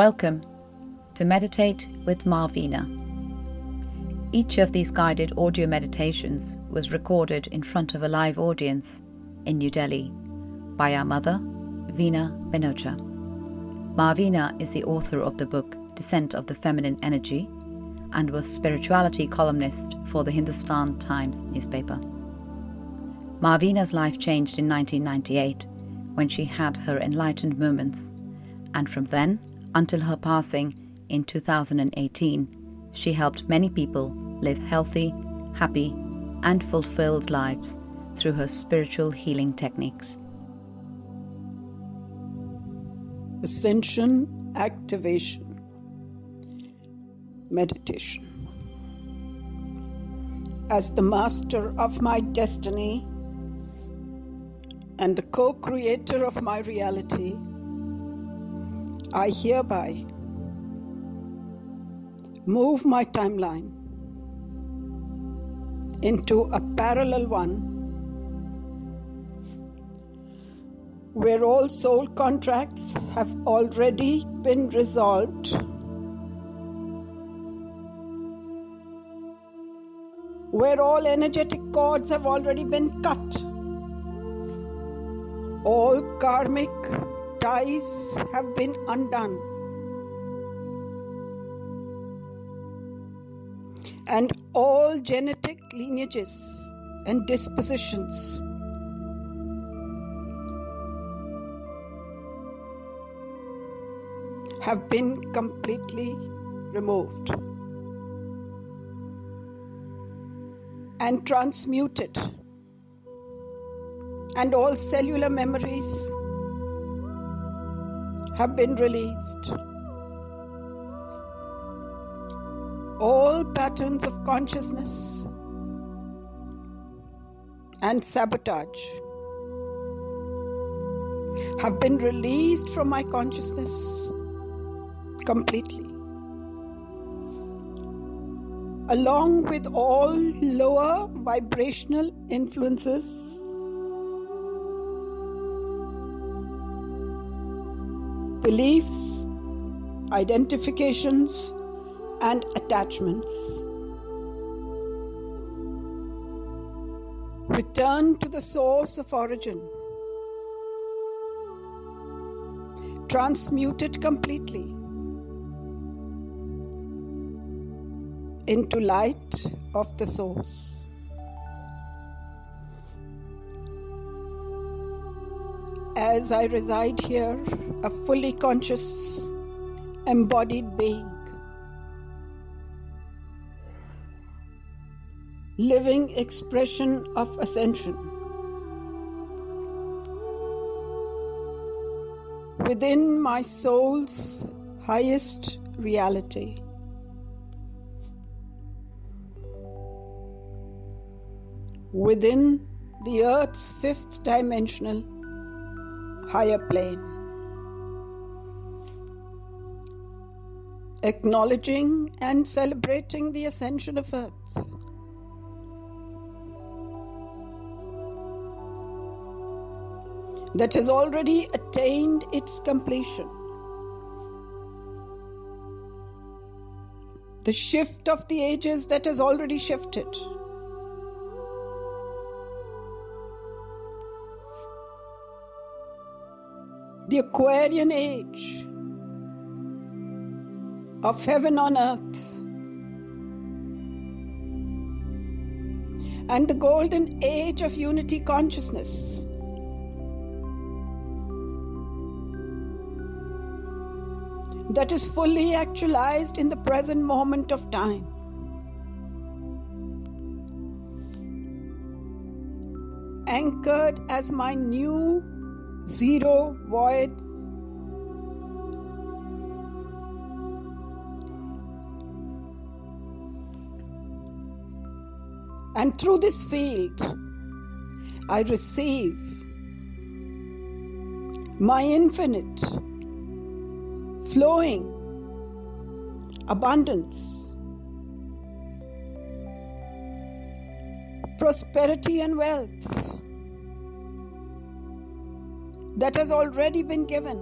Welcome to Meditate with Ma Veena. Each of these guided audio meditations was recorded in front of a live audience in New Delhi by our mother, Veena Minocha. Marvina is the author of the book Descent of the Feminine Energy and was spirituality columnist for the Hindustan Times newspaper. Ma Veena's life changed in 1998 when she had her enlightened moments, and from then until her passing in 2018, she helped many people live healthy, happy, and fulfilled lives through her spiritual healing techniques. Ascension Activation Meditation. As the master of my destiny and the co creator of my reality, I hereby move my timeline into a parallel one where all soul contracts have already been resolved. Where all energetic cords have already been cut. All karmic ties have been undone. And all genetic lineages and dispositions have been completely removed and transmuted, and all cellular memories have been released. All patterns of consciousness and sabotage have been released from my consciousness completely. Along with all lower vibrational influences beliefs, identifications, and attachments. Return to the source of origin. Transmute it completely into light of the source. As I reside here, a fully conscious, embodied being. Living expression of ascension. Within my soul's highest reality. Within the earth's fifth dimensional higher plane. Acknowledging and celebrating the ascension of Earth. That has already attained its completion. The shift of the ages that has already shifted. The Aquarian age of heaven on earth, and the golden age of unity consciousness. That is fully actualized in the present moment of time. Anchored as my new zero voids. And through this field, I receive my infinite, flowing abundance, prosperity, and wealth that has already been given.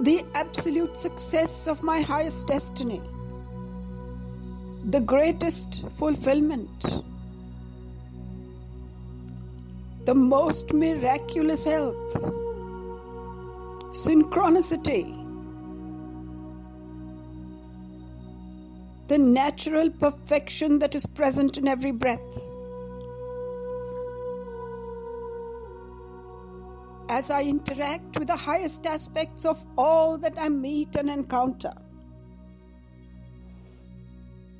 The absolute success of my highest destiny, the greatest fulfillment, the most miraculous health, synchronicity. The natural perfection that is present in every breath. as I interact with the highest aspects of all that I meet and encounter.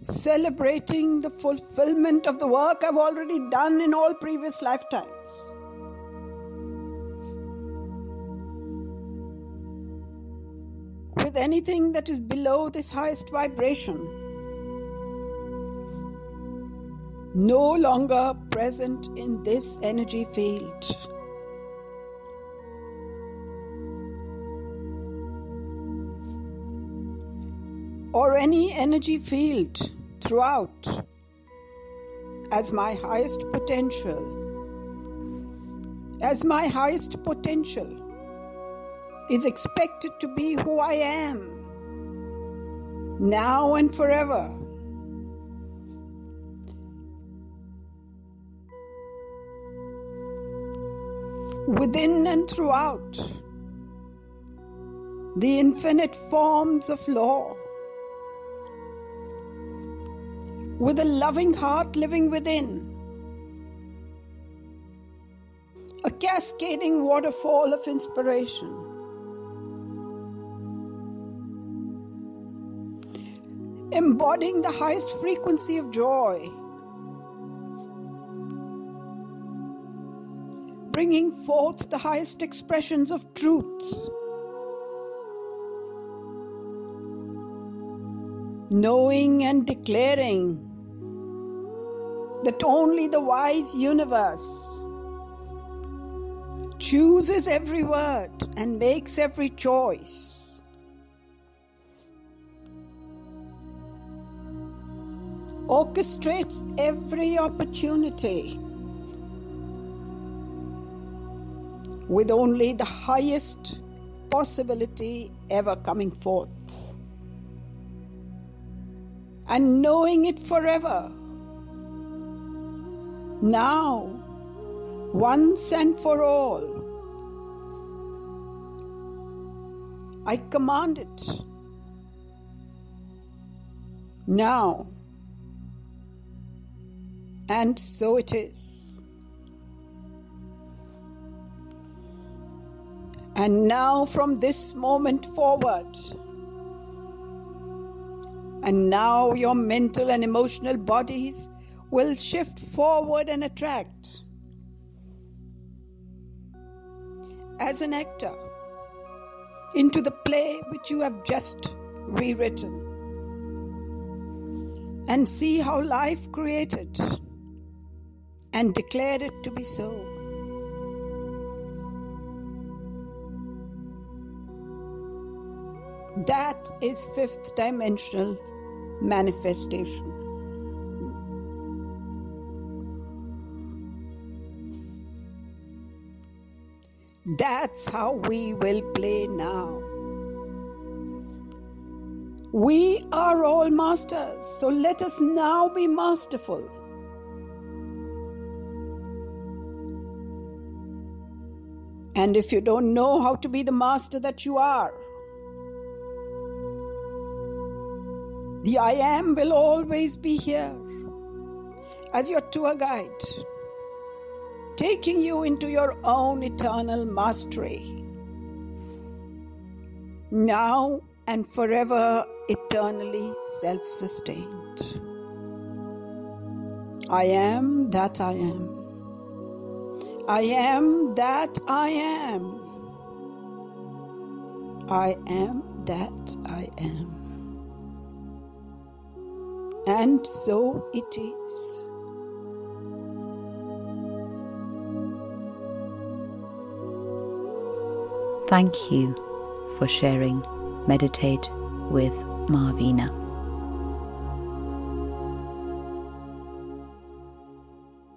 Celebrating the fulfillment of the work I've already done in all previous lifetimes. With anything that is below this highest vibration, no longer present in this energy field. or any energy field throughout as my highest potential. As my highest potential is expected to be who I am now and forever. Within and throughout the infinite forms of law with a loving heart living within. A cascading waterfall of inspiration. Embodying the highest frequency of joy. Bringing forth the highest expressions of truth. knowing and declaring that only the wise universe chooses every word and makes every choice. Orchestrates every opportunity with only the highest possibility ever coming forth. And knowing it forever now, once and for all. I command it. Now. And so it is. And now, from this moment forward, and now your mental and emotional bodies will shift forward and attract. As an actor, into the play which you have just rewritten. And see how life created and declared it to be so. That is fifth dimensional manifestation. That's how we will play now. We are all masters, so let us now be masterful. And if you don't know how to be the master that you are, the I am will always be here as your tour guide taking you into your own eternal mastery. Now and forever, eternally self sustained. I am that I am. I am that I am. I am that I am. And so it is. Thank you for sharing Meditate with Ma Veena.